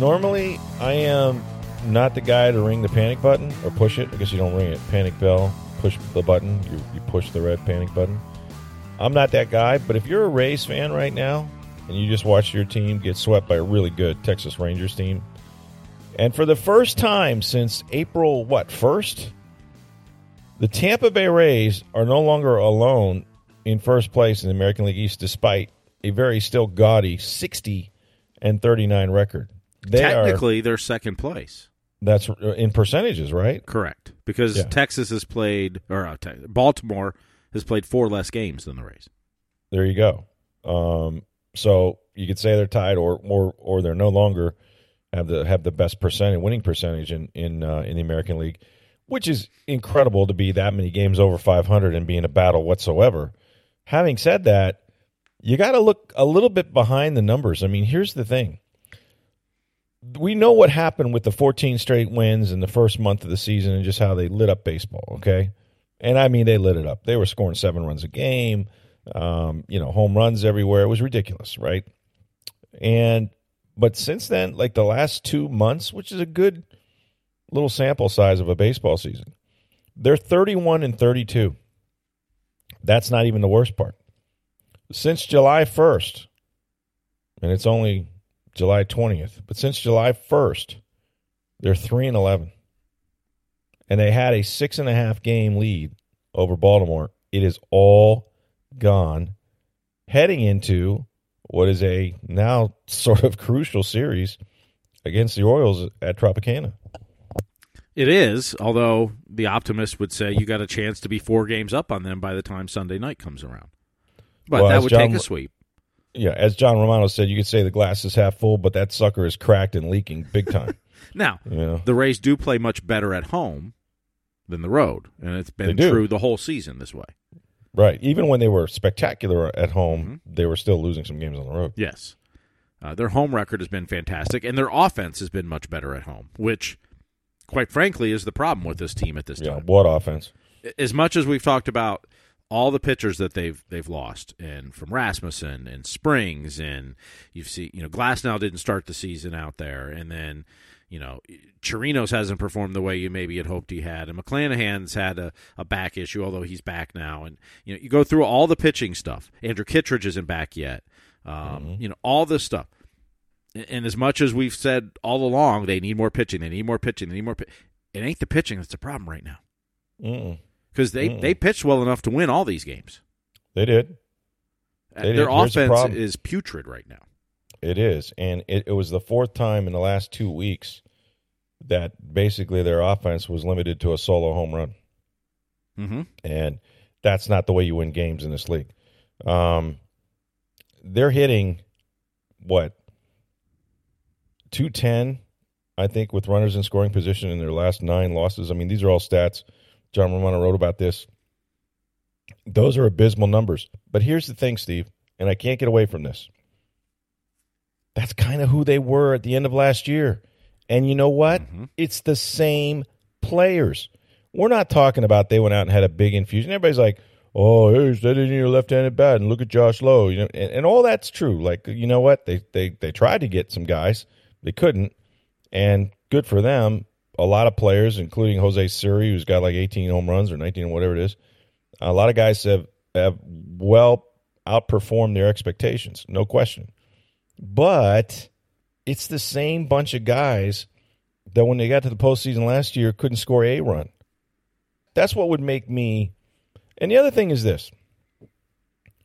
Normally, I am not the guy to ring the panic button or push it. I guess you don't ring it. Panic bell, push the button. You, you push the red panic button. I'm not that guy, but if you're a Rays fan right now and you just watched your team get swept by a really good Texas Rangers team, and for the first time since April, what, 1st? The Tampa Bay Rays are no longer alone in first place in the American League East despite a very still gaudy 60 and 39 record. They Technically, are, they're second place. That's in percentages, right? Correct. Because yeah. Texas has played, or uh, Baltimore has played four less games than the Rays. There you go. Um, so you could say they're tied, or or or they're no longer have the have the best percentage winning percentage in in uh, in the American League, which is incredible to be that many games over 500 and be in a battle whatsoever. Having said that, you got to look a little bit behind the numbers. I mean, here's the thing. We know what happened with the 14 straight wins in the first month of the season and just how they lit up baseball, okay? And I mean, they lit it up. They were scoring seven runs a game, um, you know, home runs everywhere. It was ridiculous, right? And but since then, like the last two months, which is a good little sample size of a baseball season, they're 31 and 32. That's not even the worst part. Since July 1st, and it's only July 20th, but since July 1st, they're 3 and 11. And they had a six and a half game lead over Baltimore. It is all gone heading into what is a now sort of crucial series against the Orioles at Tropicana. It is, although the optimist would say you got a chance to be four games up on them by the time Sunday night comes around. But well, that would John, take a sweep. Yeah, as John Romano said, you could say the glass is half full, but that sucker is cracked and leaking big time. now, yeah. the Rays do play much better at home than the road, and it's been true the whole season this way. Right. Even when they were spectacular at home, mm-hmm. they were still losing some games on the road. Yes. Uh, their home record has been fantastic, and their offense has been much better at home, which, quite frankly, is the problem with this team at this yeah, time. What offense? As much as we've talked about all the pitchers that they've they've lost, and from Rasmussen and Springs, and you've seen you know Glasnow didn't start the season out there, and then you know, Chirinos hasn't performed the way you maybe had hoped he had, and McClanahan's had a, a back issue, although he's back now. And you know, you go through all the pitching stuff. Andrew Kittredge isn't back yet. Um, mm-hmm. You know, all this stuff. And as much as we've said all along, they need more pitching. They need more pitching. They need more. Pi- it ain't the pitching that's the problem right now. Because they they pitched well enough to win all these games. They did. They Their did. offense is putrid right now. It is, and it, it was the fourth time in the last two weeks that basically their offense was limited to a solo home run, mm-hmm. and that's not the way you win games in this league. Um, they're hitting what two ten, I think, with runners in scoring position in their last nine losses. I mean, these are all stats. John Romano wrote about this. Those are abysmal numbers. But here's the thing, Steve, and I can't get away from this. That's kind of who they were at the end of last year. And you know what? Mm-hmm. It's the same players. We're not talking about they went out and had a big infusion. Everybody's like, oh, hey, they didn't need a left-handed bat, and look at Josh Lowe. You know, and, and, all that's true. Like, you know what? They they they tried to get some guys, they couldn't, and good for them. A lot of players, including Jose Siri, who's got like 18 home runs or 19 or whatever it is. A lot of guys have have well outperformed their expectations, no question. But it's the same bunch of guys that when they got to the postseason last year couldn't score a run. That's what would make me. And the other thing is this: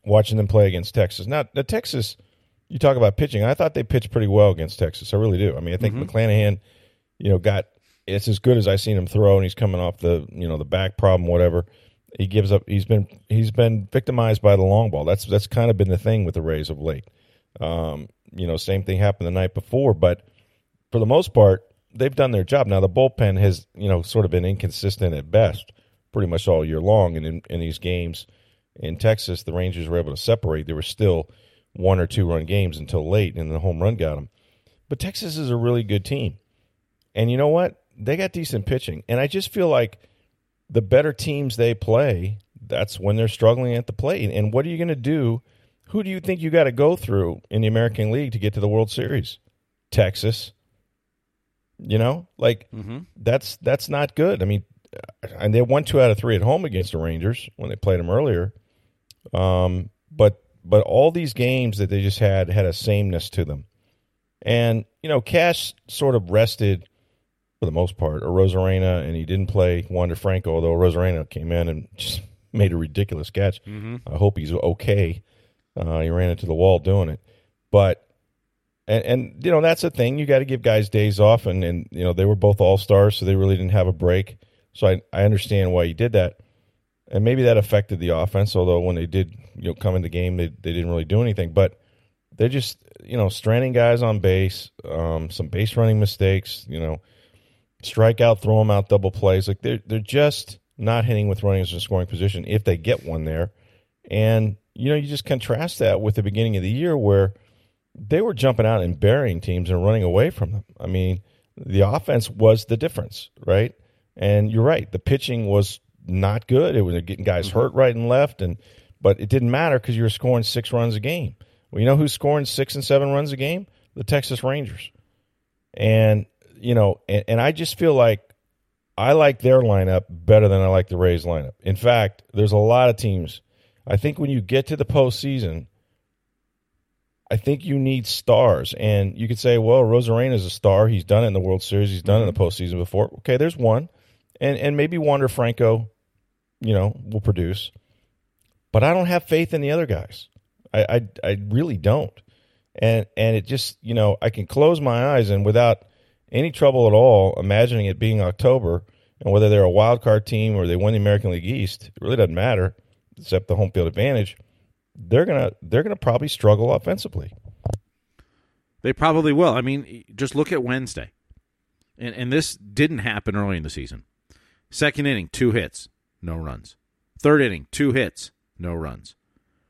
watching them play against Texas. Now, the Texas, you talk about pitching. I thought they pitched pretty well against Texas. I really do. I mean, I think mm-hmm. McClanahan, you know, got it's as good as I've seen him throw, and he's coming off the you know the back problem, whatever. He gives up. He's been he's been victimized by the long ball. That's that's kind of been the thing with the Rays of late. Um, you know, same thing happened the night before, but for the most part, they've done their job. Now the bullpen has you know sort of been inconsistent at best, pretty much all year long. And in, in these games in Texas, the Rangers were able to separate. There were still one or two run games until late, and the home run got them. But Texas is a really good team, and you know what? They got decent pitching, and I just feel like the better teams they play, that's when they're struggling at the plate. And what are you going to do? Who do you think you got to go through in the American League to get to the World Series? Texas. You know, like Mm-hmm. that's that's not good. I mean, and they won two out of three at home against the Rangers when they played them earlier. Um, but but all these games that they just had had a sameness to them, and you know, Cash sort of rested for the most part, or Arozarena, and he didn't play Wander Franco, although Arozarena came in and just made a ridiculous catch. Mm-hmm. I hope he's okay. Uh, he ran into the wall doing it, but and, and you know that's the thing. You got to give guys days off, and and you know they were both all stars, so they really didn't have a break. So I I understand why he did that, and maybe that affected the offense. Although when they did you know come in the game, they they didn't really do anything, but they're just you know stranding guys on base, um, some base running mistakes, you know, strike out, throw them out, double plays. Like they're they're just not hitting with runners in scoring position if they get one there, and you know you just contrast that with the beginning of the year where they were jumping out and burying teams and running away from them. I mean, the offense was the difference, right? And you're right, the pitching was not good. It was getting guys mm-hmm. hurt right and left, and but it didn't matter because you were scoring six runs a game. Well, you know who's scoring six and seven runs a game? The Texas Rangers. And you know, and, and I just feel like I like their lineup better than I like the Rays lineup. In fact, there's a lot of teams. I think when you get to the postseason, I think you need stars. And you could say, well, Arozarena is a star. He's done it in the World Series. He's done it in the postseason before. Okay, there's one. And and maybe Wander Franco, you know, will produce. But I don't have faith in the other guys. I I, I really don't. And and it just, you know, I can close my eyes and without any trouble at all imagining it being October and whether they're a wild card team or they win the American League East, it really doesn't matter, except the home field advantage they're gonna they're gonna probably struggle offensively. They probably will. I mean, just look at Wednesday, and and this didn't happen early in the season. Second inning, two hits, no runs. Third inning, two hits, no runs.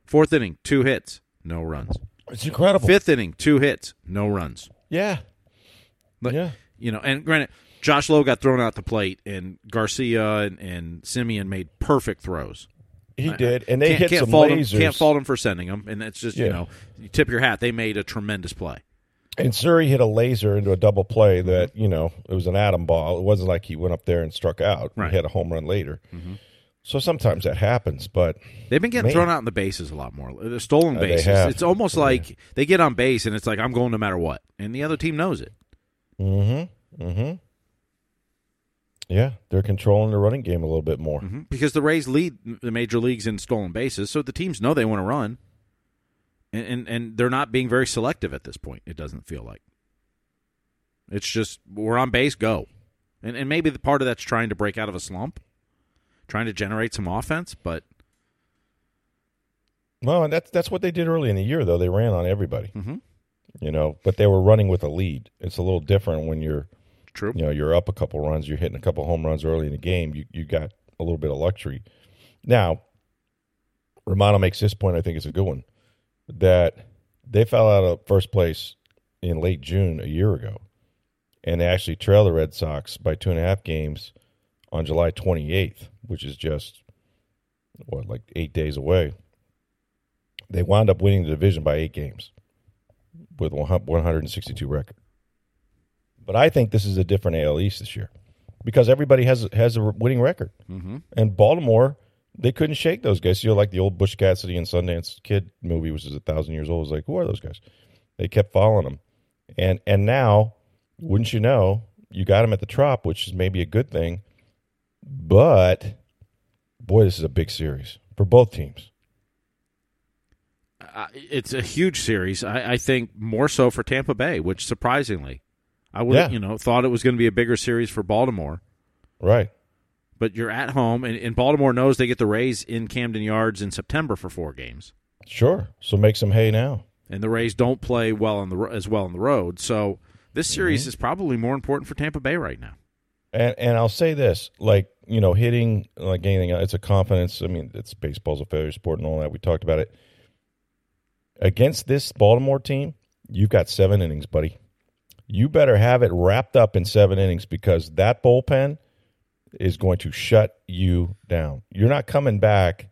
Fourth inning, two hits, no runs. It's incredible. Fifth inning, two hits, no runs. Yeah, But, yeah. You know, and granted, Josh Lowe got thrown out the plate, and Garcia and, and Semien made perfect throws. He did, and they can't, hit can't some fault lasers. Him, can't fault him for sending them, and it's just you know, you tip your hat. They made a tremendous play. And Siri hit a laser into a double play that you know it was an atom ball. It wasn't like he went up there and struck out. Right. He had a home run later. So sometimes that happens, but They've been getting Man. thrown out in the bases a lot more. The stolen Uh, bases. have. It's almost like they get on base and it's like I'm going no matter what, and the other team knows it. Mm-hmm, mm-hmm. Yeah, they're controlling the running game a little bit more. Mhm. because the Rays lead the major leagues in stolen bases, so the teams know they want to run, and, and and they're not being very selective at this point. It doesn't feel like it's just we're on base, go, and and maybe the part of that's trying to break out of a slump, trying to generate some offense, but Well, and that's that's what they did early in the year, though. They ran on everybody, Mhm. You know, but they were running with a lead. It's a little different when you're true. you know you're up a couple runs, you're hitting a couple home runs early in the game. You you got a little bit of luxury. Now, Romano makes this point. I think it's a good one that they fell out of first place in late June a year ago, and they actually trailed the Red Sox by two and a half games on July 28th, which is just what like eight days away. They wound up winning the division by eight games with 162 record. But I think this is a different AL East this year because everybody has has a winning record, Mm-hmm. and Baltimore they couldn't shake those guys. You know, like the old Butch Cassidy and Sundance Kid movie, which is a thousand years old. It was like, who are those guys? They kept following them, and and now, wouldn't you know, you got them at the Trop, which is maybe a good thing. But boy, this is a big series for both teams. Uh, it's a huge series. I, I think more so for Tampa Bay, which surprisingly, I would Yeah. you know thought it was going to be a bigger series for Baltimore. Right. but you're at home, and, and Baltimore knows they get the Rays in Camden Yards in September for four games. Sure. So make some hay now. And the Rays don't play well on the as well on the road, so this series Mm-hmm. is probably more important for Tampa Bay right now. And and I'll say this, like you know, hitting like anything, it's a confidence. I mean, it's baseball's a failure sport and all that. We talked about it. Against this Baltimore team, you've got seven innings, buddy. You better have it wrapped up in seven innings because that bullpen is going to shut you down. You're not coming back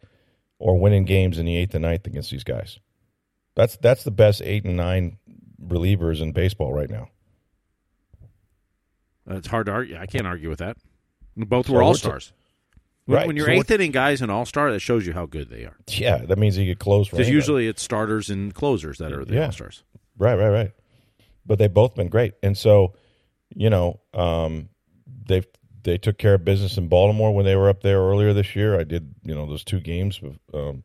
or winning games in the eighth and ninth against these guys. That's that's the best eight and nine relievers in baseball right now. It's hard to argue. I can't argue with that. Both So were all stars. When, Right, when your so eighth inning guys an all star, that shows you how good they are. Yeah, that means you get close Because usually it's starters and closers that are the Yeah. all stars. Right, right, right. But they've both been great, and so you know um, they they took care of business in Baltimore when they were up there earlier this year. I did you know those two games um,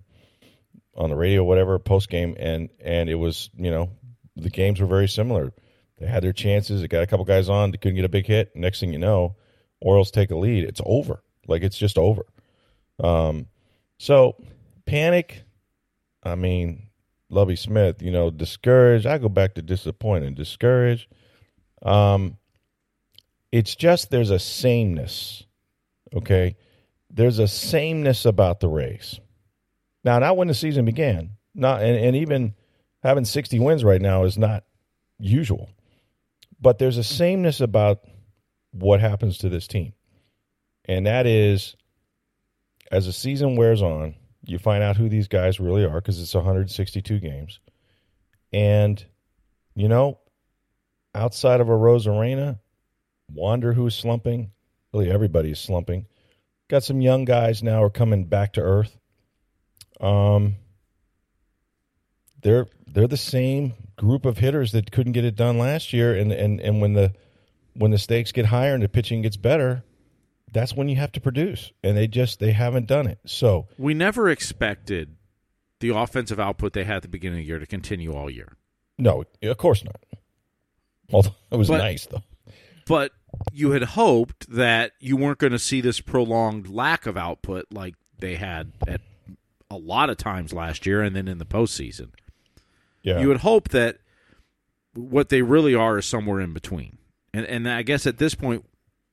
on the radio, whatever post game, and and it was you know the games were very similar. They had their chances. They got a couple guys on. They couldn't get a big hit. Next thing you know, Orioles take a lead. It's over. Like it's just over. Um, so panic. I mean, Lovie Smith, you know, discouraged. I go back to disappointed, discouraged. Um, it's just there's a sameness. Okay, there's a sameness about the race. Now, not when the season began. Not and, and even having 60 wins right now is not usual. But there's a sameness about what happens to this team. And that is as the season wears on, you find out who these guys really are because it's 162 games. And, you know, outside of a Arozarena, Wander who's slumping, really everybody is slumping. Got some young guys now are coming back to earth. Um, they're they're the same group of hitters that couldn't get it done last year, and and and when the when the stakes get higher and the pitching gets better, that's when you have to produce, and they just they haven't done it. So We never expected the offensive output they had at the beginning of the year to continue all year. no, of course not. Although it was But- nice though. But you had hoped that you weren't going to see this prolonged lack of output like they had at a lot of times last year and then in the postseason. Yeah, You would hope that what they really are is somewhere in between. And and I guess at this point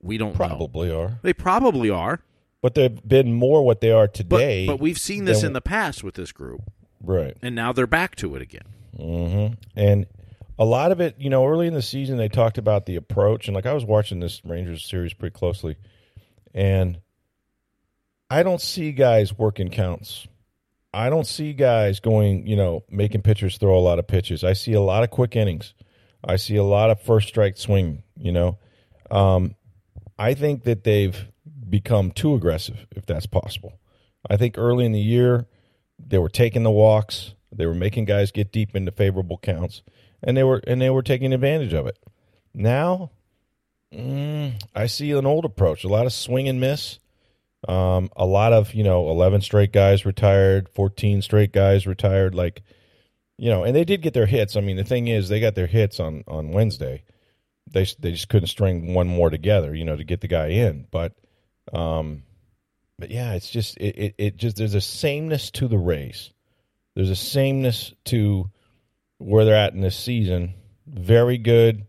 we don't know. probably are, They probably are. but they've been more what they are today. but we've seen this in the past with this group, right. and now they're back to it again. hmm And a lot of it, you know, early in the season, they talked about the approach. And like I was watching this Rangers series pretty closely, and I don't see guys working counts. I don't see guys going, you know, making pitchers throw a lot of pitches. I see a lot of quick innings. I see a lot of first strike swing, you know. Um, I think that they've become too aggressive, if that's possible. I think early in the year, they were taking the walks. They were making guys get deep into favorable counts, and they were and they were taking advantage of it. Now, mm, I see an old approach. A lot of swing and miss. Um, a lot of you know, eleven straight guys retired, fourteen straight guys retired. Like, you know, and they did get their hits. I mean, the thing is, they got their hits on on Wednesday. They they just couldn't string one more together, you know, to get the guy in. But, um, but yeah, it's just it, it, it just there's a sameness to the race. There's a sameness to where they're at in this season. Very good.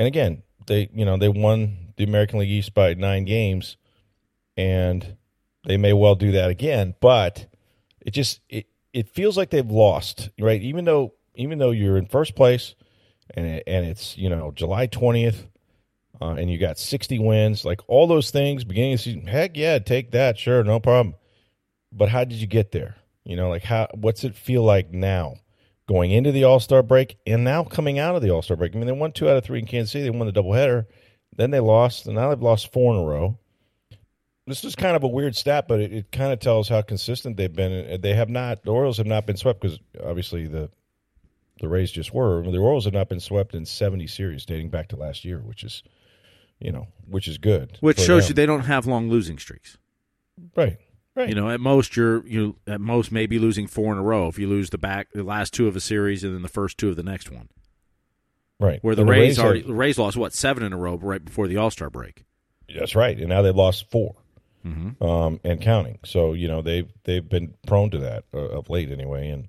And again, they you know, they won the American League East by nine games and they may well do that again, but it just it, it feels like they've lost, right? Even though even though you're in first place and it, and it's, you know, July 20th uh, and you got 60 wins, like all those things beginning of season, heck yeah, take that, sure, no problem. But how did you get there? You know, like how what's it feel like now? Going into the All Star break and now coming out of the All Star break. I mean, they won two out of three in Kansas City. They won the doubleheader. Then they lost, and now they've lost four in a row. This is kind of a weird stat, but it, it kind of tells how consistent they've been. They have not. The Orioles have not been swept because obviously the the Rays just were. The Orioles have not been swept in seventy series dating back to last year, which is you know which is good. Which shows them. you they don't have long losing streaks. right, right. You know, at most you're you at most maybe losing four in a row if you lose the back the last two of a series and then the first two of the next one. right. Where the And Rays, have- already the Rays lost what seven in a row right before the All Star break. That's right. And now they've lost four. Mm-hmm. um, and counting. So you know they've they've been prone to that uh, of late anyway, and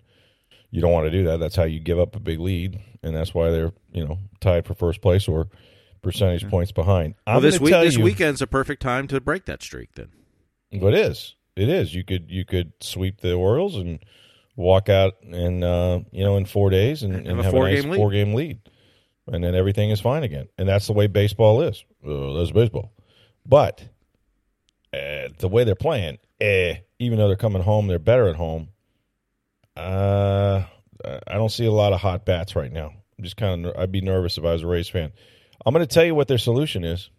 you don't want to do that. That's how you give up a big lead, and that's why they're you know tied for first place or percentage points behind. I'm Well, this week, this you, weekend's a perfect time to break that streak. Then But it is. It is. You could you could sweep the Orioles and walk out and uh, you know in four days and, And and have a have a nice four-game lead. four game lead, and then everything is fine again. And that's the way baseball is. Uh, that's baseball. But uh, the way they're playing, eh, even though they're coming home, they're better at home. Uh, I don't see a lot of hot bats right now. I'm just kind of. I'd be nervous if I was a Rays fan. I'm going to tell you what their solution is.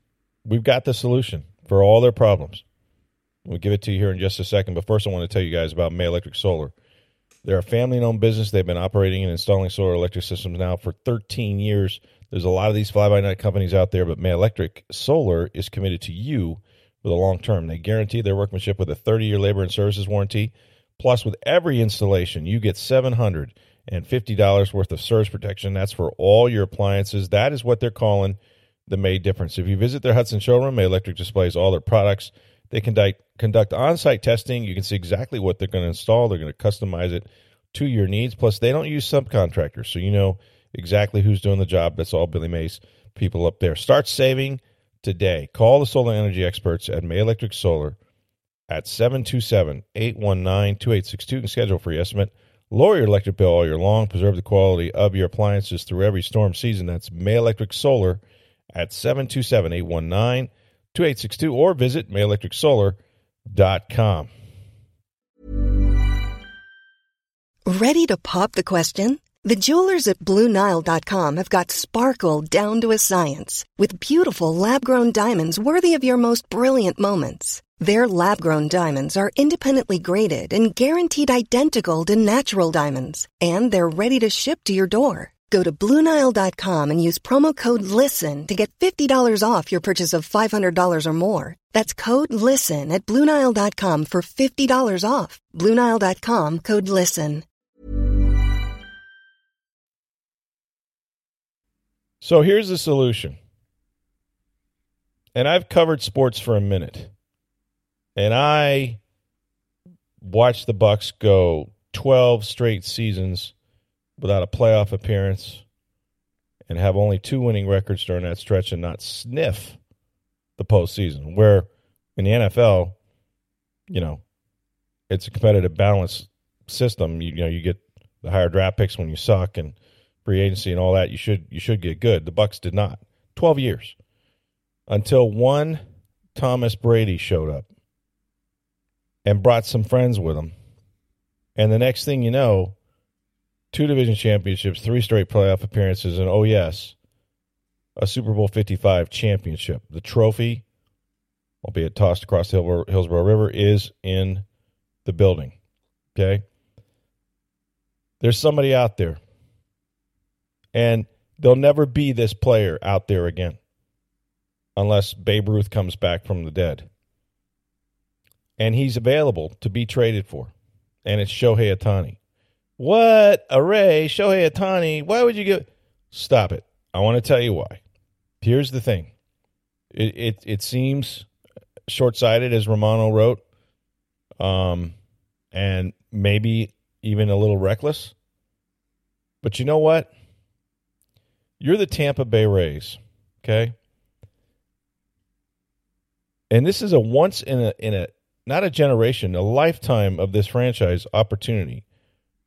We've got the solution for all their problems. We'll give it to you here in just a second. But first, I want to tell you guys about May Electric Solar. They're a family owned business. They've been operating and installing solar electric systems now for 13 years. There's a lot of these fly by night companies out there, but May Electric Solar is committed to you for the long term. They guarantee their workmanship with a 30 year labor and services warranty. Plus, with every installation, you get $750 worth of surge protection. That's for all your appliances. That is what they're calling the May difference. If you visit their Hudson showroom, May Electric displays all their products. They conduct conduct on-site testing. You can see exactly what they're going to install. They're going to customize it to your needs. Plus, they don't use subcontractors, so you know exactly who's doing the job. That's all Billy Mays people up there. Start saving today. Call the solar energy experts at May Electric Solar at 727-819-2862 and schedule a free estimate. Lower your electric bill all year long. Preserve the quality of your appliances through every storm season. That's May Electric Solar at 727-819-2862 or visit mayelectricsolar.com. Ready to pop the question? The jewelers at BlueNile.com have got sparkle down to a science with beautiful lab grown diamonds worthy of your most brilliant moments. Their lab grown diamonds are independently graded and guaranteed identical to natural diamonds, and they're ready to ship to your door. Go to BlueNile.com and use promo code LISTEN to get $50 off your purchase of $500 or more. That's code LISTEN at BlueNile.com for $50 off. BlueNile.com code LISTEN. So here's the solution. And I've covered sports for a minute. And I watched the Bucks go 12 straight seasons without a playoff appearance and have only two winning records during that stretch and not sniff the postseason. Where in the NFL, you know, it's a competitive balance system. You, you know, you get the higher draft picks when you suck and free agency and all that. You should you should get good. The Bucks did not. Twelve years until one Thomas Brady showed up and brought some friends with him, and the next thing you know, two division championships, three straight playoff appearances, and oh yes, a Super Bowl Fifty Five championship. The trophy, albeit tossed across the Hillsborough, Hillsborough River, is in the building. Okay. There's somebody out there and there'll never be this player out there again unless Babe Ruth comes back from the dead. And he's available to be traded for. And it's Shohei Ohtani. What? Array, Shohei Ohtani. Why would you give Stop it. I want to tell you why. Here's the thing. It it, it seems short sighted as Romano wrote. Um and maybe even a little reckless. But you know what? You're the Tampa Bay Rays, okay? And this is a once in a in a not a generation, a lifetime of this franchise opportunity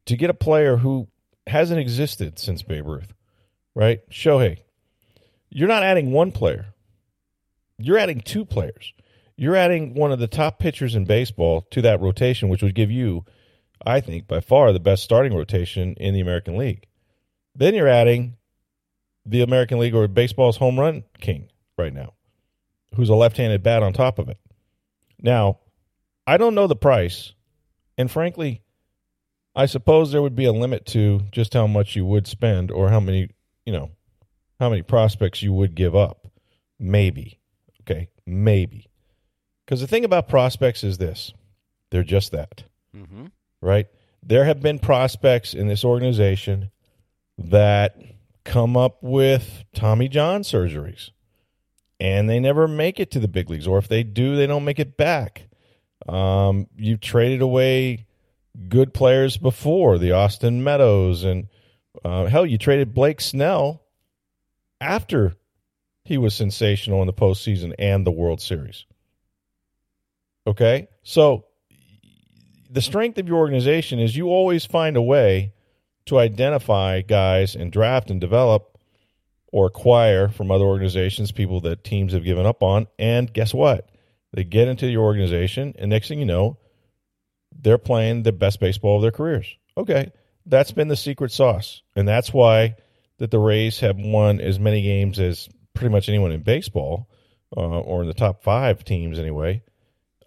to get a player who hasn't existed since Babe Ruth, right? Shohei. You're not adding one player. You're adding two players. You're adding one of the top pitchers in baseball to that rotation, which would give you, I think, by far the best starting rotation in the American League. Then you're adding the American League or baseball's home run king right now, who's a left handed bat on top of it. Now, I don't know the price, and frankly, I suppose there would be a limit to just how much you would spend or how many, you know, how many prospects you would give up. Maybe. Okay. Maybe. Because the thing about prospects is this they're just that, Mm-hmm. right? There have been prospects in this organization that come up with Tommy John surgeries. and they never make it to the big leagues, or if they do, they don't make it back. Um, you traded away good players before the Austin Meadows, and uh, hell, you traded Blake Snell after he was sensational in the postseason and the World Series. Okay, so the strength of your organization is you always find a way to identify guys and draft and develop or acquire from other organizations people that teams have given up on. And guess what? They get into your organization, and next thing you know, they're playing the best baseball of their careers. Okay, that's been the secret sauce, and that's why that the Rays have won as many games as pretty much anyone in baseball, uh, or in the top five teams anyway,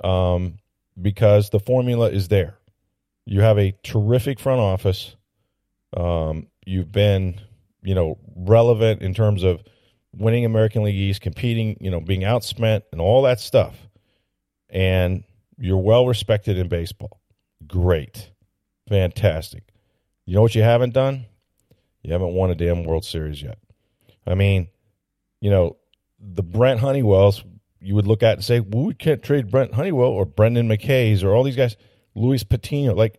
um, because the formula is there. You have a terrific front office. Um, you've been you know, relevant in terms of winning American League East, competing, you know, being outspent and all that stuff. And you're well respected in baseball. Great. Fantastic. You know what you haven't done? You haven't won a damn World Series yet. I mean, you know, the Brent Honeywells you would look at and say, well, we can't trade Brent Honeywell or Brendan McKay's or all these guys, Luis Patino. Like,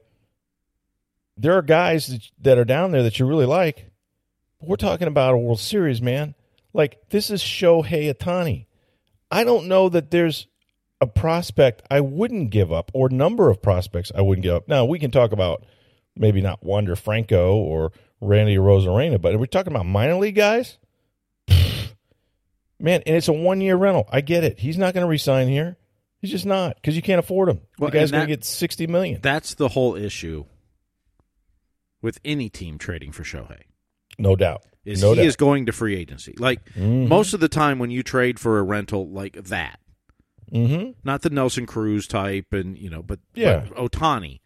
there are guys that, are down there that you really like But we're talking about a World Series, man. Like this is Shohei Ohtani. I don't know that there's a prospect I wouldn't give up or number of prospects I wouldn't give up. Now we can talk about maybe not Wander Franco or Randy Arozarena, but we're we talking about minor league guys? Man, and it's a one year rental. I get it. He's not going to resign here. He's just not because you can't afford him. Well, the guy's going to get sixty million. That's the whole issue with any team trading for Shohei. No doubt. Is no he doubt. is going to free agency. Like mm-hmm. most of the time when you trade for a rental like that, mm-hmm. not the Nelson Cruz type, and you know, but yeah, but Ohtani,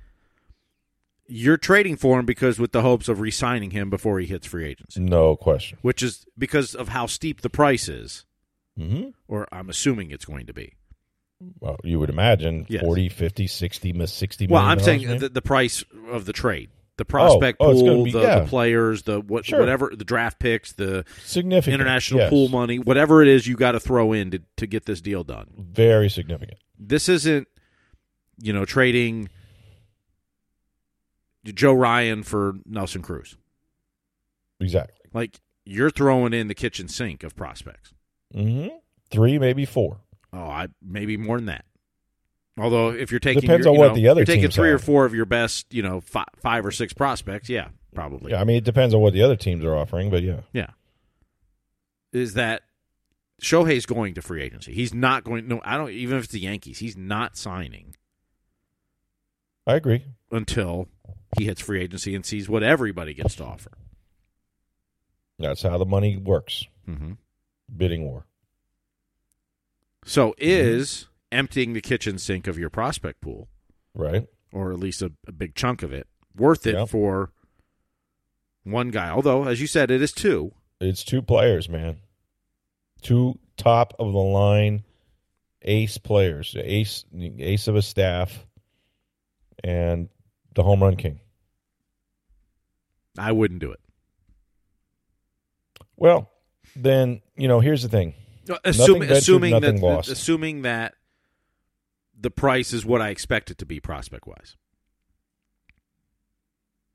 you're trading for him because with the hopes of re-signing him before he hits free agency. No question. Which is because of how steep the price is, mm-hmm. or I'm assuming it's going to be. Well, you would imagine yes. 40, 50, 60, 60 Well, I'm saying the, the price of the trade the prospect oh, oh, pool, be, the, yeah. the, players, the what, sure. whatever, the draft picks, the significant international yes. pool money, whatever it is, you got to throw in to, to get this deal done. Very significant. This isn't, you know, trading Joe Ryan for Nelson Cruz. Exactly. Like you're throwing in the kitchen sink of prospects. Mm-hmm. Three, maybe four. Oh, I maybe more than that. Although if you're taking depends your, on what know, the other you're taking three or four of your best, you know, five, five or six prospects, yeah, probably. Yeah, I mean it depends on what the other teams are offering, but yeah, yeah. Is that Shohei's going to free agency? He's not going. No, I don't. Even if it's the Yankees, he's not signing. I agree until he hits free agency and sees what everybody gets to offer. That's how the money works. Mm-hmm. Bidding war. So is emptying the kitchen sink of your prospect pool, right, or at least a, a big chunk of it, worth it yep. for one guy? Although, as you said, it is two. It's two players, man. Two top of the line ace players, ace ace of a staff, and the home run king. I wouldn't do it. Well, then you know. Here's the thing. Assuming, ventured, assuming that, lost. assuming that the price is what I expect it to be prospect wise.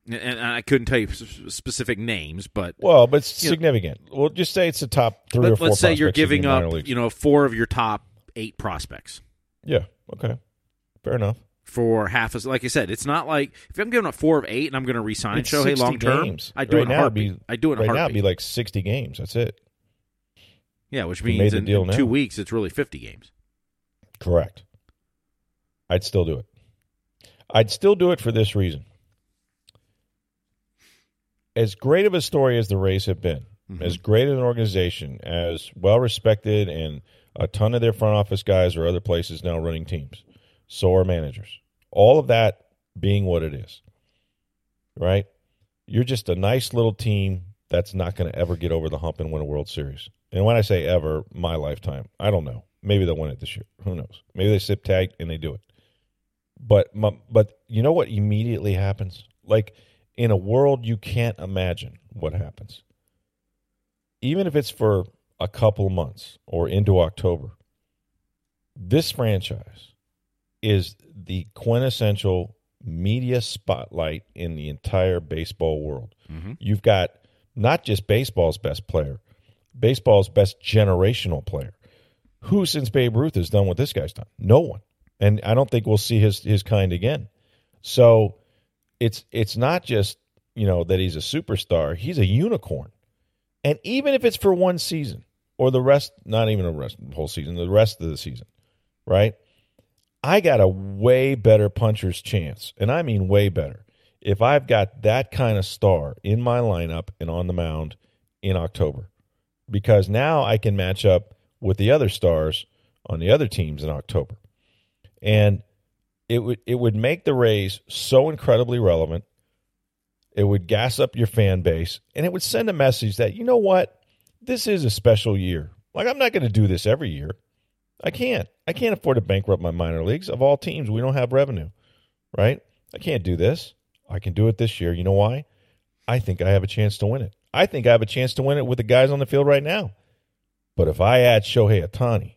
And I couldn't tell you specific names, but well, but it's significant. Know, we'll just say it's the top three let, or four. Let's say you're giving up, you know, four of your top eight prospects. Yeah. Okay. Fair enough. For half as, like I said, it's not like if I'm giving up four of eight and I'm going to resign it's Shohei long term. I do right it heartbeat. Be, I do it right now. It'd be like sixty games. That's it. Yeah, which means in, in two weeks it's really fifty games. Correct. I'd still do it. I'd still do it for this reason. As great of a story as the Rays have been, Mhm. as great an organization, as well respected, and a ton of their front office guys are other places now running teams. So are managers. All of that being what it is, right? You're just a nice little team that's not going to ever get over the hump and win a World Series. And when I say ever, my lifetime, I don't know. Maybe they'll win it this year. Who knows? Maybe they sip tight and they do it. But my, but you know what immediately happens? Like in a world you can't imagine what happens. Even if it's for a couple months or into October, this franchise is the quintessential media spotlight in the entire baseball world. Mm-hmm. You've got not just baseball's best player, baseball's best generational player. Who since Babe Ruth has done what this guy's done? No one. And I don't think we'll see his his kind again. So it's it's not just, you know, that he's a superstar, he's a unicorn. And even if it's for one season or the rest not even the rest whole season, the rest of the season, right? I got a way better puncher's chance, and I mean way better, if I've got that kind of star in my lineup and on the mound in October. Because now I can match up with the other stars on the other teams in October. And it would it would make the Rays so incredibly relevant. It would gas up your fan base and it would send a message that you know what? This is a special year. Like I'm not going to do this every year. I can't. I can't afford to bankrupt my minor leagues. Of all teams, we don't have revenue, right? I can't do this. I can do it this year. You know why? I think I have a chance to win it. I think I have a chance to win it with the guys on the field right now. But if I add Shohei Ohtani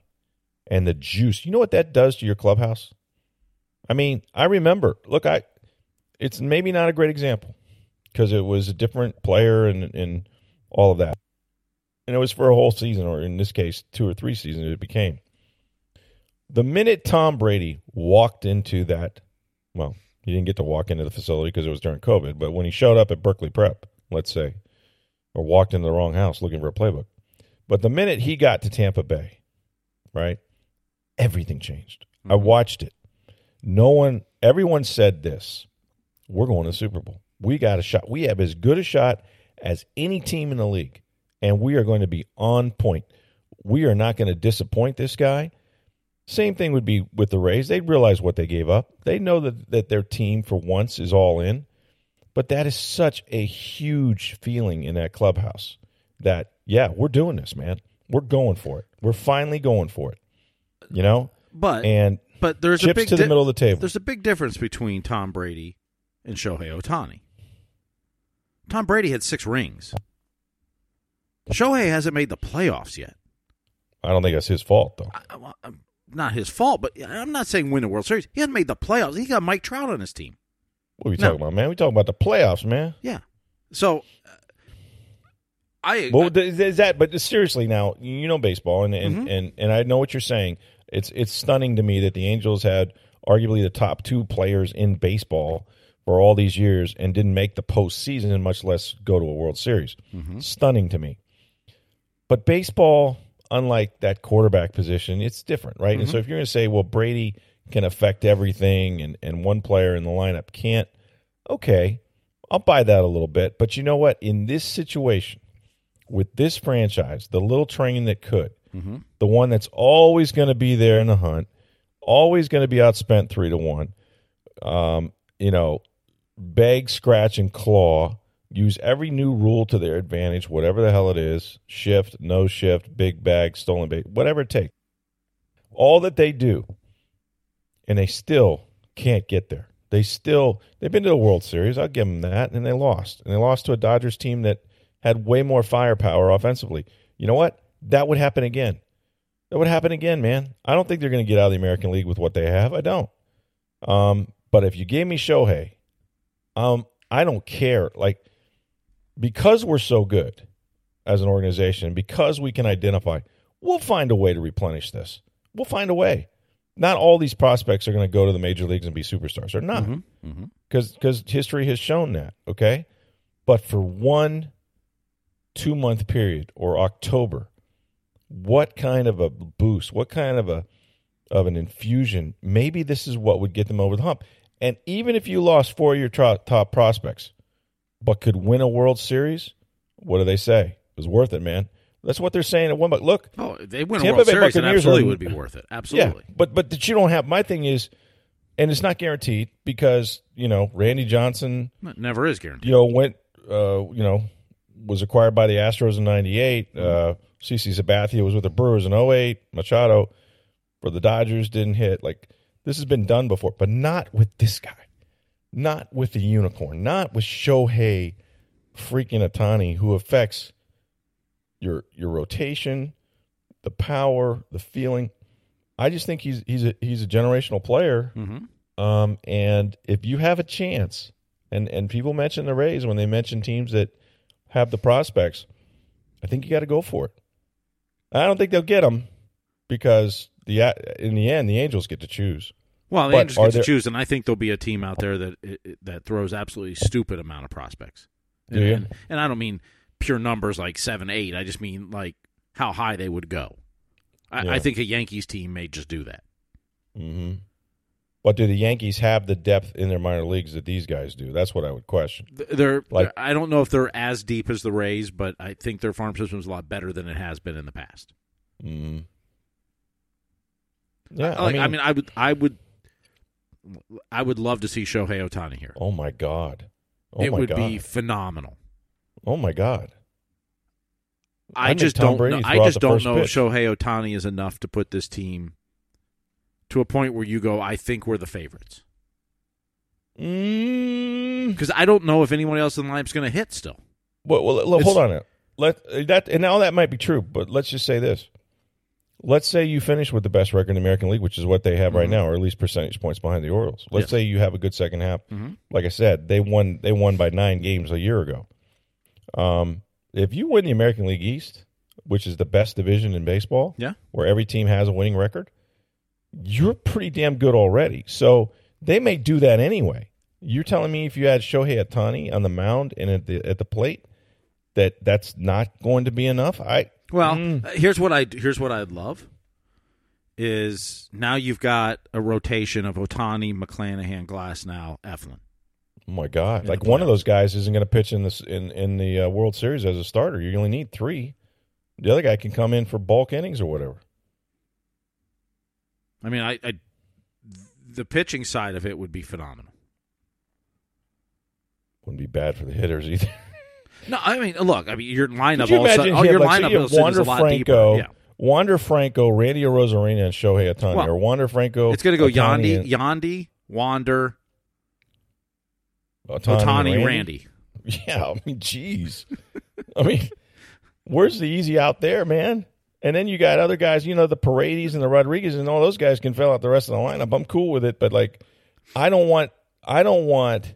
and the juice, you know what that does to your clubhouse? I mean, I remember. Look, I it's maybe not a great example because it was a different player and and all of that, and it was for a whole season, or in this case, two or three seasons. It became the minute Tom Brady walked into that. Well, he didn't get to walk into the facility because it was during COVID, but when he showed up at Berkeley Prep, let's say, or walked into the wrong house looking for a playbook, but the minute he got to Tampa Bay, right, everything changed. I mm-hmm. watched it. No one, everyone said this we're going to the Super Bowl. We got a shot. We have as good a shot as any team in the league, and we are going to be on point. We are not going to disappoint this guy. Same thing would be with the Rays. They realize what they gave up. They know that, that their team, for once, is all in. But that is such a huge feeling in that clubhouse that, yeah, we're doing this, man. We're going for it. We're finally going for it. You know? But And but there's a big to the di- middle of the table. There's a big difference between Tom Brady and Shohei Ohtani. Tom Brady had six rings. Shohei hasn't made the playoffs yet. I don't think that's his fault, though. I, I- not his fault, but I'm not saying win the World Series. He hasn't made the playoffs. He got Mike Trout on his team. What are we No. talking about, man? We talking about the playoffs, man. Yeah. So uh, I Well, th- is that? But seriously, now you know baseball, and and, Mm-hmm. and and I know what you're saying. It's it's stunning to me that the Angels had arguably the top two players in baseball for all these years and didn't make the postseason, and much less go to a World Series. Mm-hmm. Stunning to me. But baseball, unlike that quarterback position, it's different, right? Mm-hmm. And so if you're going to say, well, Brady can affect everything, and and one player in the lineup can't, okay, I'll buy that a little bit. But you know what? In this situation, with this franchise, the little train that could, Mm-hmm. the one that's always going to be there in the hunt, always going to be outspent three to one, um, you know, beg, scratch, and claw, use every new rule to their advantage, whatever the hell it is shift, no shift, big bag, stolen bait, whatever it takes. All that they do, and they still can't get there. They still, they've been to the World Series. I'll give them that. And they lost. And they lost to a Dodgers team that had way more firepower offensively. You know what? That would happen again. That would happen again, man. I don't think they're going to get out of the American League with what they have. I don't. Um, but if you gave me Shohei, um, I don't care. Like, because we're so good as an organization, because we can identify, we'll find a way to replenish this. We'll find a way. Not all these prospects are going to go to the major leagues and be superstars. They're not Mm-hmm. because because history has shown that. Okay, but for one two month period or October, what kind of a boost? What kind of a of an infusion? Maybe this is what would get them over the hump. And even if you lost four of your tro- top prospects, but could win a World Series, what do they say? It was worth it, man. That's what they're saying at one. But look, Oh, they win a Tampa World Bay Series, it Buccaneers absolutely are- would be worth it. Absolutely. yeah, but but that you don't have. My thing is, and it's not guaranteed because you know Randy Johnson It never is guaranteed. you know, went, uh, you know, was acquired by the Astros in 98. Mm-hmm. Uh, CC Sabathia was with the Brewers in 08. Machado for the Dodgers didn't hit. Like, this has been done before, but not with this guy. Not with the unicorn. Not with Shohei freaking Ohtani, who affects your your rotation, the power, the feeling. I just think he's he's a he's a generational player. Mm-hmm. Um, and if you have a chance, and and people mention the Rays when they mention teams that have the prospects, I think you got to go for it. I don't think they'll get them because the in the end the Angels get to choose. Well, the But Angels get to there- choose, and I think there'll be a team out there that that throws absolutely stupid amount of prospects. And, and, and I don't mean pure numbers like seven, eight. I just mean like how high they would go. I, Yeah. I think a Yankees team may just do that. hmm But do the Yankees have the depth in their minor leagues that these guys do? That's what I would question. They're, Like- they're- I don't know if they're as deep as the Rays, but I think their farm system is a lot better than it has been in the past. hmm Yeah, I, like, I mean, I would, I would, I would love to see Shohei Ohtani here. oh my god, oh it my would god, be phenomenal. oh my god. I, I just don't. Know, I just don't know if pitch. Shohei Ohtani is enough to put this team to a point where you go. I think we're the favorites Mm, because I don't know if anyone else in the lineup's going to hit still. well, well, hold on. Let that and all that might be true, but let's just say this. Let's say you finish with the best record in the American League, which is what they have right Mhm. now, or at least percentage points behind the Orioles. Let's Yes. say you have a good second half. Mhm. Like I said, they won. They won by nine games a year ago. Um, if you win the American League East, which is the best division in baseball, Yeah. where every team has a winning record, you're pretty damn good already. So they may do that anyway. You're telling me if you had Shohei Ohtani on the mound and at the at the plate, that that's not going to be enough. I Well, Mm. uh, here's what I here's what I'd love is now you've got a rotation of Ohtani, McClanahan, Glasnow, Eflin. oh my god, like one of those guys isn't going to pitch in this in in the uh, World Series as a starter. You only need three. The other guy can come in for bulk innings or whatever. I mean, I, I the pitching side of it would be phenomenal. Wouldn't be bad for the hitters either. No, I mean, look, I mean, your lineup Could you all of a sudden, imagine oh, him, your like, so lineup you all have of a sudden is Wander a lot Franco. Yeah. Wander Franco, Randy Arozarena, and Shohei Ohtani, Well, or Wander Franco. It's going to go Ohtani Yandy, and- Yandy, Wander, Ohtani, Otani, and Randy. Yeah, I mean, jeez. I mean, where's the easy out there, man? And then you got other guys, you know, the Paredes and the Rodriguez, and all those guys can fill out the rest of the lineup. I'm cool with it, but like, I don't want, I don't want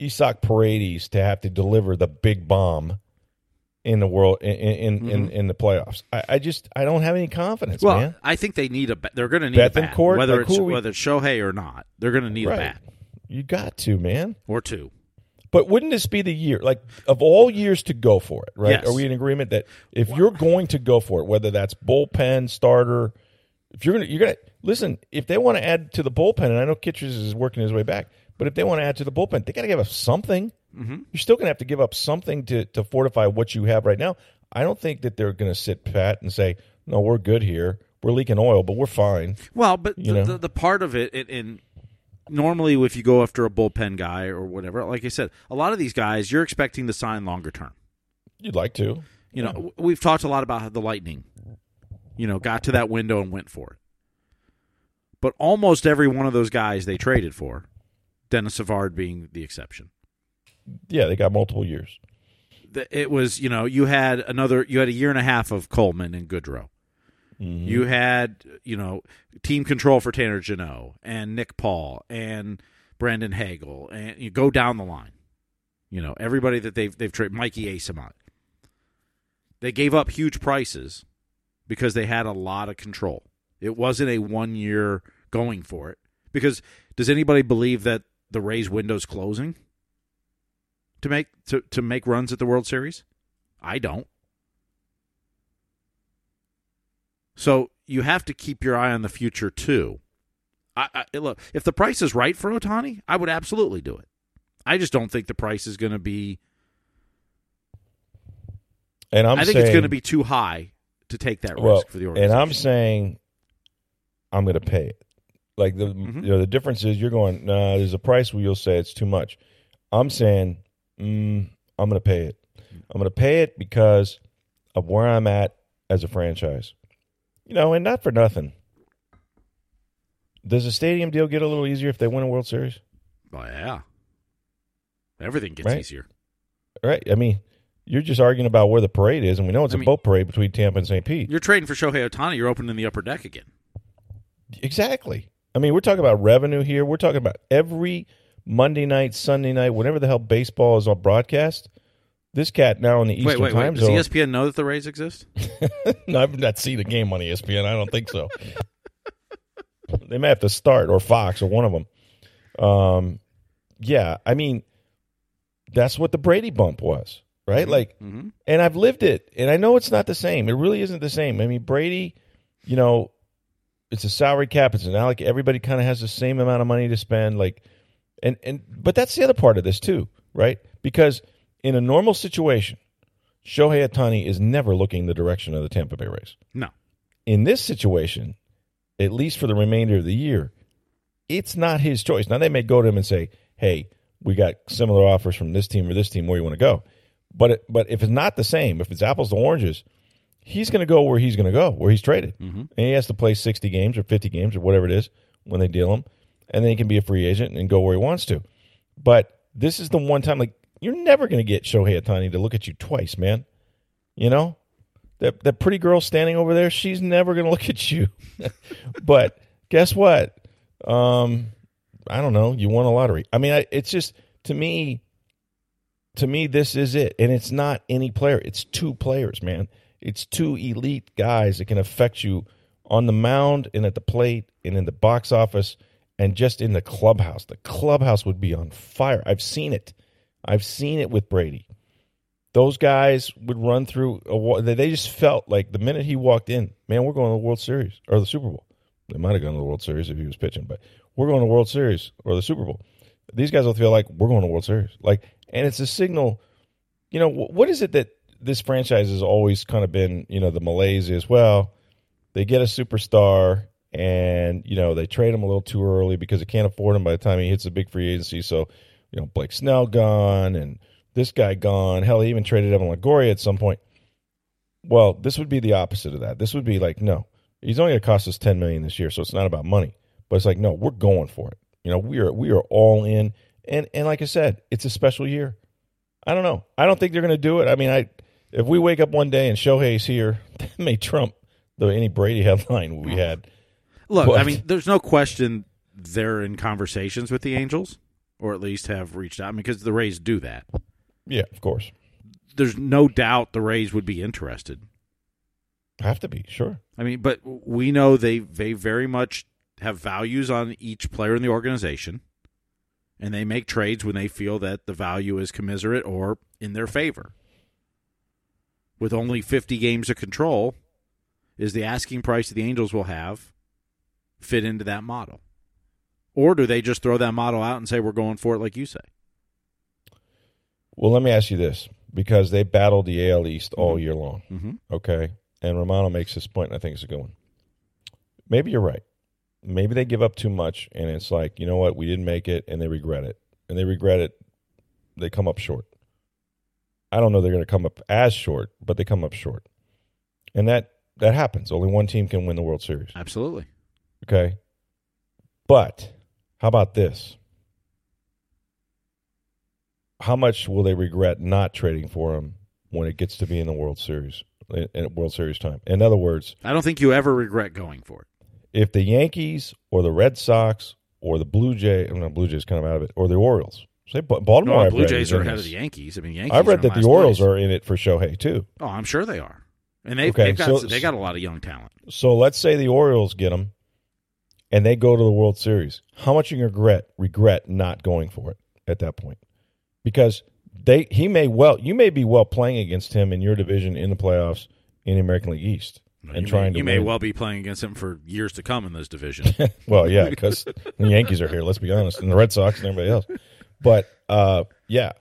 Isaac Paredes to have to deliver the big bomb in the world in in in, in mm-hmm. the playoffs. I, I just, I don't have any confidence, Well, man. I think they need a. They're going to need a bat, whether Like, it's we- whether it's Shohei or not. They're going to need a bat You got to, man. or two. But wouldn't this be the year, like of all years to go for it, right? Yes. Are we in agreement that if you're going to go for it, whether that's bullpen, starter, if you're gonna, you're gonna listen. If they want to add to the bullpen, and I know Kittredge is working his way back, but if they want to add to the bullpen, they got to give up something. Mm-hmm. You're still going to have to give up something to to fortify what you have right now. I don't think that they're going to sit pat and say, "No, we're good here. We're leaking oil, but we're fine." Well, but the, the, the part of it, in normally if you go after a bullpen guy or whatever, like I said, a lot of these guys you're expecting to sign longer term. You'd like to, You know, w we've talked a lot about how the Lightning, you know, got to that window and went for it. But almost every one of those guys they traded for, Dennis Savard being the exception. yeah. They got multiple years. It was, you know, you had another, you had a year and a half of Coleman and Goodrow. Mm-hmm. You had, you know, team control for Tanner Jeannot and Nick Paul and Brandon Hagel, and you go down the line. You know, everybody that they've they've traded, Mikey Eyssimont. They gave up huge prices because they had a lot of control. It wasn't a one year going for it. Because does anybody believe that the Rays window's closing to make to, to make runs at the World Series? I don't. So you have to keep your eye on the future too. I, I, look, if the price is right for Ohtani, I would absolutely do it. I just don't think the price is going to be. And I'm i think saying, it's going to be too high to take that risk well, for the organization. and. I'm saying I'm going to pay it. Like the Mhm. you know the difference is you're going nah. There's a price where you'll say it's too much. I'm saying mm, I'm going to pay it. I'm going to pay it because of where I'm at as a franchise. You know, and not for nothing. Does a stadium deal get a little easier if they win a World Series? Oh, yeah, everything gets Right. easier. Right. I mean, You're just arguing about where the parade is, and we know it's I a mean- boat parade between Tampa and St. Pete. You're trading for Shohei Ohtani. You're opening the upper deck again. Exactly. I mean, we're talking about revenue here. We're talking about every Monday night, Sunday night, whenever the hell baseball is on broadcast. This cat now in the Eastern wait, wait, time wait. Does E. ESPN know that the Rays exist? no, I've not seen a game on ESPN. I don't think so. they may have to start or Fox or one of them. Um, yeah, I mean, that's what the Brady bump was, right? Like, Mm-hmm. and I've lived it, and I know it's not the same. It really isn't the same. I mean, Brady, you know, it's a salary cap. It's not like everybody kind of has the same amount of money to spend. Like, and and but that's the other part of this too, right? Because in a normal situation, Shohei Ohtani is never looking the direction of the Tampa Bay Rays. No. In this situation, at least for the remainder of the year, it's not his choice. Now they may go to him and say, "Hey, we got similar offers from this team or this team. Where you want to go?" But it, but if it's not the same, if it's apples to oranges, he's going to go where he's going to go, where he's traded, mm-hmm. and he has to play sixty games or fifty games or whatever it is when they deal him, and then he can be a free agent and go where he wants to. But this is the one time, like you're never going to get Shohei Ohtani to look at you twice, man. You know that that pretty girl standing over there, she's never going to look at you. but guess what? Um, I don't know. You won a lottery. I mean, I, it's just to me. To me, this is it, and it's not any player. It's two players, man. It's two elite guys that can affect you on the mound and at the plate and in the box office and just in the clubhouse. The clubhouse would be on fire. I've seen it. I've seen it with Brady. Those guys would run through a they just felt like the minute he walked in, man, we're going to the World Series or the Super Bowl. They might have gone to the World Series if he was pitching, but we're going to the World Series or the Super Bowl. These guys will feel like we're going to World Series. Like, and it's a signal. You know, what is it that this franchise has always kind of been? You know, the malaise is well, they get a superstar and you know they trade him a little too early because they can't afford him by the time he hits the big free agency. So, you know, Blake Snell gone and this guy gone. Hell, he even traded Evan Longoria at some point. Well, this would be the opposite of that. This would be like, no, he's only going to cost us ten million this year, so it's not about money. But it's like, no, we're going for it. You know, we are we are all in, and and like I said, it's a special year. I don't know. I don't think they're going to do it. I mean, I if we wake up one day and Shohei's here, that may trump the any Brady headline we had. Look, But- I mean, there's no question they're in conversations with the Angels, or at least have reached out I mean, because the Rays do that. Yeah, of course, There's no doubt the Rays would be interested. have to be sure. I mean, but we know they they very much have values on each player in the organization, and they make trades when they feel that the value is commiserate or in their favor. With only 50 games of control, is the asking price that the Angels will have fit into that model? Or do they just throw that model out and say we're going for it like you say? Well, let me ask you this because they battled the AL East all year long. Mm-hmm. Okay. And Romano makes this point, and I think it's a good one. Maybe you're right. Maybe they give up too much, and it's like, you know what, we didn't make it, and they regret it. And they regret it, they come up short. I don't know they're going to come up as short, but they come up short. And that that happens. Only one team can win the World Series. Absolutely. Okay. But how about this? How much will they regret not trading for him when it gets to be in the World Series, in, World Series time? In other words, I don't think you ever regret going for it. if the Yankees or the Red Sox or the Blue Jay, I'm not Blue Jays kind of out of it, or the Orioles. Say Baltimore. No, I've Blue Jays are ahead of the Yankees. I mean, Yankees. I've read that the Orioles place. are in it for Shohei too. Oh, I'm sure they are, and they've, Okay, they've got so- they got a lot of young talent. So let's say the Orioles get him, and they go to the World Series. How much you regret regret not going for it at that point? Because they he may well you may be well playing against him in your division in the playoffs in the American League East and you trying may, to you may well be playing against him for years to come in this division. well, yeah, because the Yankees are here. Let's be honest, and the Red Sox and everybody else. But uh, yeah,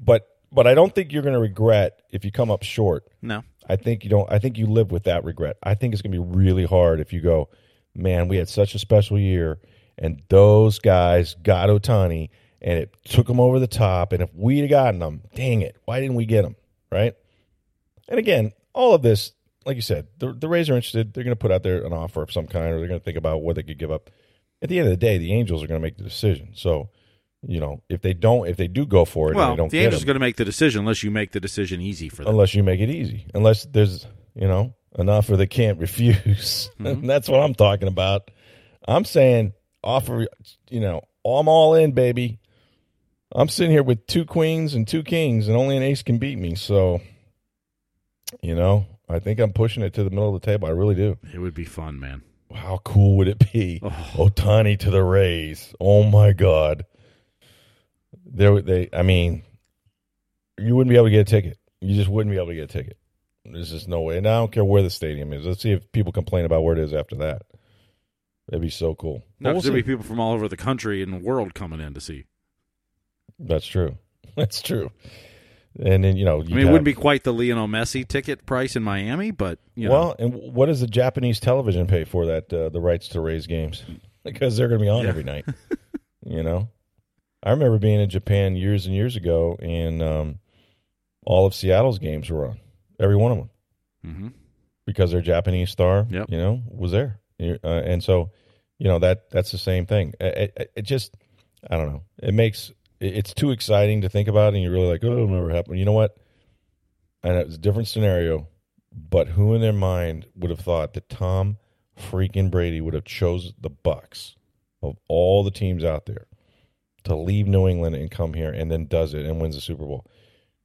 but but I don't think you're going to regret if you come up short. no, I think you don't. I think you live with that regret. I think it's going to be really hard if you go, man. We had such a special year, and those guys got Ohtani, and it took them over the top. And if we'd have gotten them, dang it, why didn't we get them? Right? And again, all of this, like you said, the the Rays are interested. They're going to put out there an offer of some kind, or they're going to think about what they could give up. At the end of the day, the Angels are going to make the decision. So you know, if they don't, if they do go for it, and Well, they don't the get Angels are going to make the decision unless you make the decision easy for them. unless you make it easy, unless there's you know an offer they can't refuse. Mm-hmm. that's what I'm talking about. I'm saying offer, you know, I'm all in, baby. I'm sitting here with two queens and two kings, and only an ace can beat me. So, you know, I think I'm pushing it to the middle of the table. I really do. It would be fun, man. How cool would it be? Oh. Ohtani to the Rays. Oh my God. There, they. I mean, you wouldn't be able to get a ticket. You just wouldn't be able to get a ticket. There's just no way. And I don't care where the stadium is. Let's see if people complain about where it is after that. That'd be so cool. No, we'll there'll be people from all over the country and the world coming in to see. That's true. That's true. And then you know, I mean, it wouldn't be quite the Lionel Messi ticket price in Miami, but you know, well. And what does the Japanese television pay for that? Uh, the rights to Rays games because they're going to be on Yeah. every night. you know, I remember being in Japan years and years ago, and um, all of Seattle's games were on, every one of them, hmm because their Japanese star, Yep. you know, was there, uh, and so, you know, that that's the same thing. It, it, it just, I don't know, it makes it's too exciting to think about, and you're really like, oh, it'll never happen. You know what? And it was a different scenario, but who in their mind would have thought that Tom freaking Brady would have chose the Bucs of all the teams out there to leave New England and come here and then does it and wins the Super Bowl.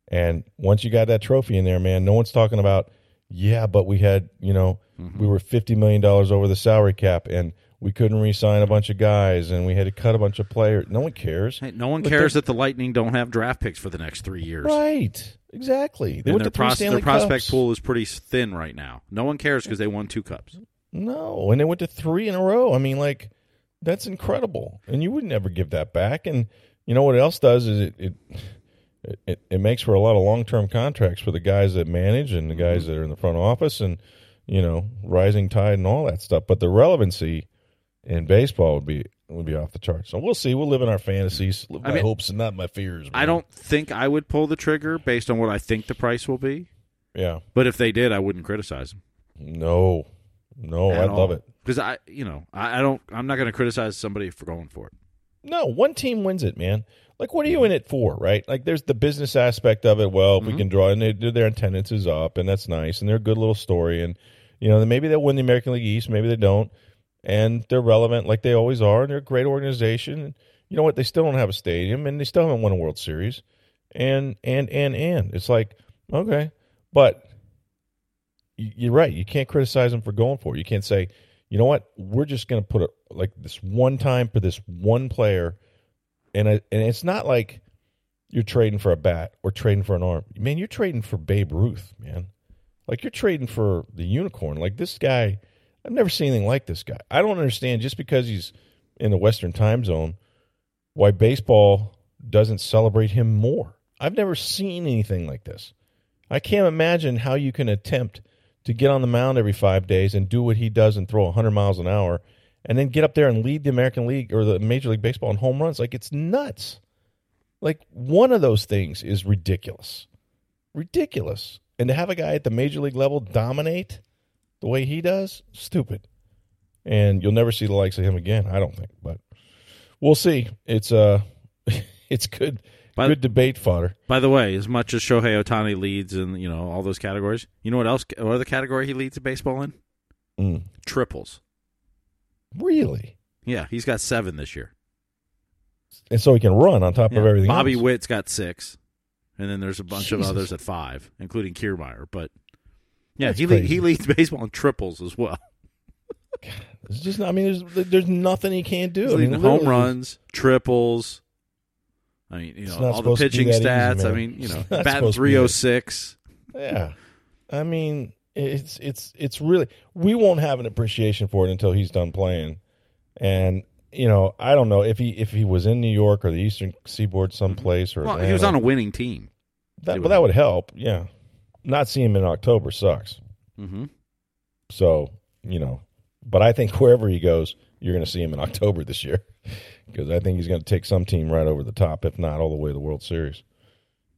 And once you got that trophy in there, man, no one's talking about, yeah, but we had, you know, we mm-hmm. were $50 million over the salary cap and we couldn't re sign a bunch of guys and we had to cut a bunch of players. No one cares. Hey, no one But cares that the Lightning don't have draft picks for the next three years. Right. Exactly. They And their, pros- their prospect Cups. pool is pretty thin right now. No one cares because they won two cups. No, and they went to three in a row. I mean, like that's incredible, and you would never give that back. And you know what else does is it it it, it makes for a lot of long term contracts for the guys that manage and the mm-hmm. guys that are in the front office, and you know, rising tide and all that stuff. But the relevancy in baseball would be would be off the charts. So we'll see. We'll live in our fantasies, live I my mean, hopes and not my fears. I don't think I would pull the trigger based on what I think the price will be. Yeah. But if they did, I wouldn't criticize them. No. No. I love it. because I, you know, I, I don't. I'm not going to criticize somebody for going for it. No, one team wins it, man. Like, what are you in it for, right? Like, there's the business aspect of it. Well, if we mm-hmm. can draw, and they, their attendance is up, and that's nice, and they're a good little story, and you know, maybe they'll win the American League East, maybe they don't, and they're relevant like they always are, and they're a great organization. And you know what? They still don't have a stadium, and they still haven't won a World Series, and and and and it's like okay, but you- you're right. You can't criticize them for going for it. You can't say, you know what, we're just going to put it like this one time for this one player, and I, and it's not like you're trading for a bat or trading for an arm. Man, you're trading for Babe Ruth, man. Like you're trading for the unicorn. Like this guy, I've never seen anything like this guy. I don't understand just because he's in the Western time zone, why baseball doesn't celebrate him more. I've never seen anything like this. I can't imagine how you can attempt to get on the mound every five days and do what he does and throw 100 miles an hour and then get up there and lead the American League or the Major League Baseball in home runs. Like, it's nuts. Like, one of those things is ridiculous. Ridiculous. And to have a guy at the Major League level dominate the way he does, stupid. And you'll never see the likes of him again, I don't think. But we'll see. It's uh it's good By- good debate fodder. By the way, as much as Shohei Ohtani leads in you know all those categories, you know what else? What other category he leads in baseball in? Mm. Triples. Really? Yeah, he's got seven this year. And so he can run on top Yeah. of everything Bobby else. Witt's got six, and then there's a bunch of others at five, including Kiermaier. But yeah, That's he le- he leads baseball in triples as well. It's just, I mean, there's there's nothing he can't do. He's I mean, home runs, triples. I mean, you know, all the supposed to be pitching that easy, stats. I mean, you know, batting supposed to be three oh that- oh six. Yeah, I mean, it's it's it's really we won't have an appreciation for it until he's done playing, and you know, I don't know if he if he was in New York or the Eastern Seaboard someplace or Well, he was on a winning team. that, well, that would help. Yeah, not seeing him in October sucks. Mm-hmm. So you know, but I think wherever he goes, you're going to see him in October this year because I think he's going to take some team right over the top, if not all the way to the World Series.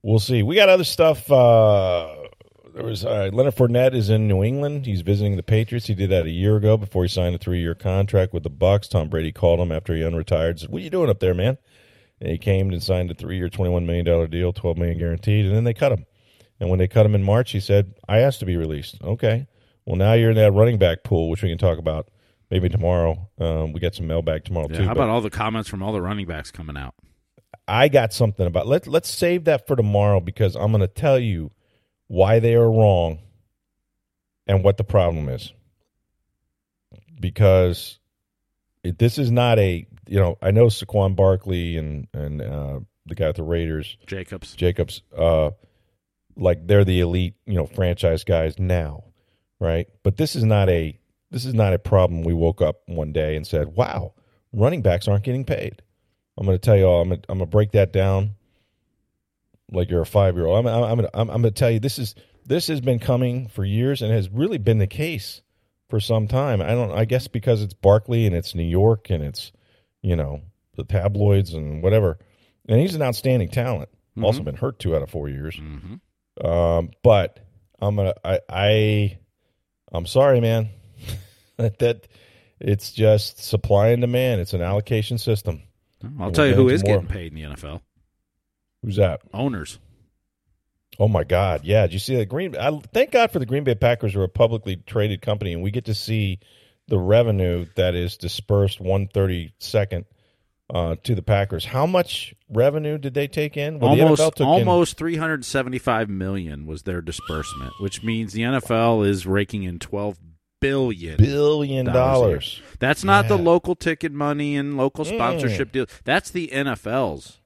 We'll see. We got other stuff. Uh, there was uh, Leonard Fournette is in New England. He's visiting the Patriots. He did that a year ago before he signed a three-year contract with the Bucs. Tom Brady called him after he unretired. Said, "What are you doing up there, man?" And he came and signed a three-year, twenty-one million dollar deal, twelve million guaranteed, and then they cut him. And when they cut him in March, he said, "I asked to be released." Okay. Well, now you're in that running back pool, which we can talk about maybe tomorrow. Um, we got some mailbag tomorrow Yeah, too. how about all the comments from all the running backs coming out? I got something about let let's save that for tomorrow because I'm going to tell you why they are wrong and what the problem is. Because it, this is not a you know I know Saquon Barkley and and uh, the guy at the Raiders Jacobs. Jacobs uh, like they're the elite you know franchise guys now, right? But this is not a this is not a problem. We woke up one day and said, "Wow, running backs aren't getting paid." I'm going to tell you all. I'm going to, I'm going to break that down like you're a five year old. I'm I'm going to, I'm, I'm going to tell you this is this has been coming for years and has really been the case for some time. I don't. I guess because it's Barkley and it's New York and it's you know the tabloids and whatever. And he's an outstanding talent. Also been hurt two out of four years. Mm-hmm. Um, but I'm gonna I I I'm sorry, man. that that it's just supply and demand. It's an allocation system. I'll tell you who is more. getting paid in the NFL. Who's that? Owners. Oh my God! Yeah, did you see that Green? I thank God for the Green Bay Packers are a publicly traded company, and we get to see the revenue that is dispersed one thirty second uh, to the Packers. How much revenue did they take in? Well, the NFL almost took in- almost 375 million was their disbursement, which means the NFL is raking in 12 billion. billion dollars dollars. That's not the local ticket money and local Mm. sponsorship deals. That's the NFL's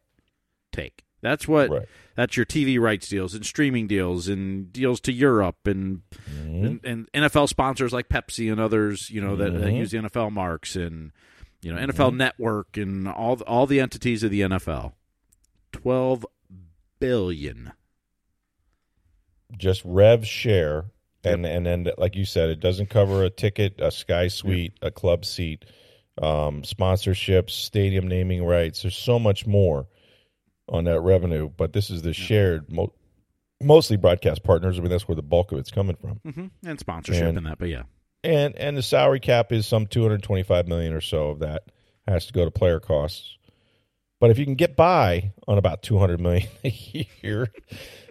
take. That's what Right. that's your TV rights deals and streaming deals and deals to Europe and Mm-hmm. and, and NFL sponsors like Pepsi and others, you know, that, that Mhm. use the NFL marks and you know NFL Network and all all the entities of the NFL. Twelve billion. just rev share and and then like you said it doesn't cover a ticket a sky suite a club seat um sponsorships stadium naming rights there's so much more on that revenue but this is the shared mo- mostly broadcast partners. I mean that's where the bulk of it's coming from. Hmm And sponsorship And- and that, but yeah. and and the salary cap is some 225 million or so of that has to go to player costs. But if you can get by on about 200 million a year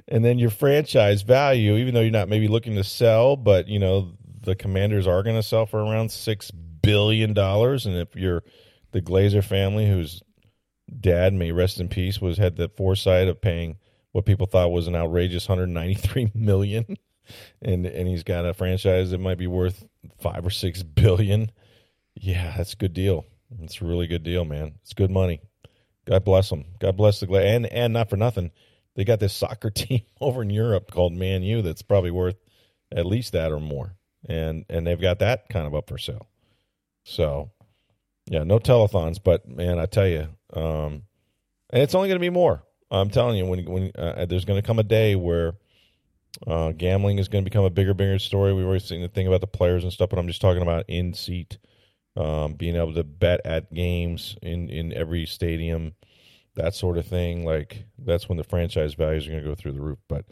and then your franchise value even though you're not maybe looking to sell but you know the commanders are going to sell for around 6 billion dollars. And if you're the Glazer family whose dad may rest in peace was had the foresight of paying what people thought was an outrageous 193 million and and he's got a franchise that might be worth five or six billion. Yeah, that's a good deal. It's a really good deal, man. It's good money. God bless them. God bless the and and not for nothing, they got this soccer team over in Europe called Man U that's probably worth at least that or more, and and they've got that kind of up for sale. So, yeah, no telethons, but man, I tell you, um, and it's only going to be more. I'm telling you, when when uh, there's going to come a day where uh, gambling is going to become a bigger, bigger story. We've always seen the thing about the players and stuff, but I'm just talking about in seat, um, being able to bet at games in in every stadium, that sort of thing. Like that's when the franchise values are going to go through the roof. But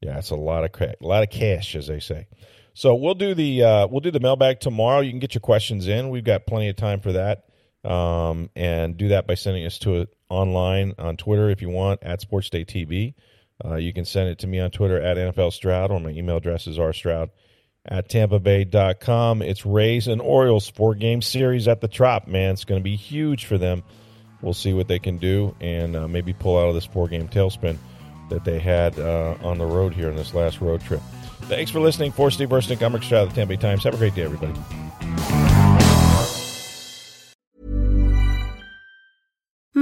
yeah, it's a lot of cra- a lot of cash, as they say. So we'll do the uh, we'll do the mailbag tomorrow. You can get your questions in. We've got plenty of time for that, um, and do that by sending us to it online on Twitter if you want at Sports Day TV. Uh, you can send it to me on Twitter at NFL Stroud, or my email address is rstroud at tampabay.com. It's Rays and Orioles four game series at the Trop, man. It's going to be huge for them. We'll see what they can do and uh, maybe pull out of this four game tailspin that they had uh, on the road here in this last road trip. Thanks for listening. For Steve Versnick, I'm Rick Stroud of the Tampa Bay Times. Have a great day, everybody.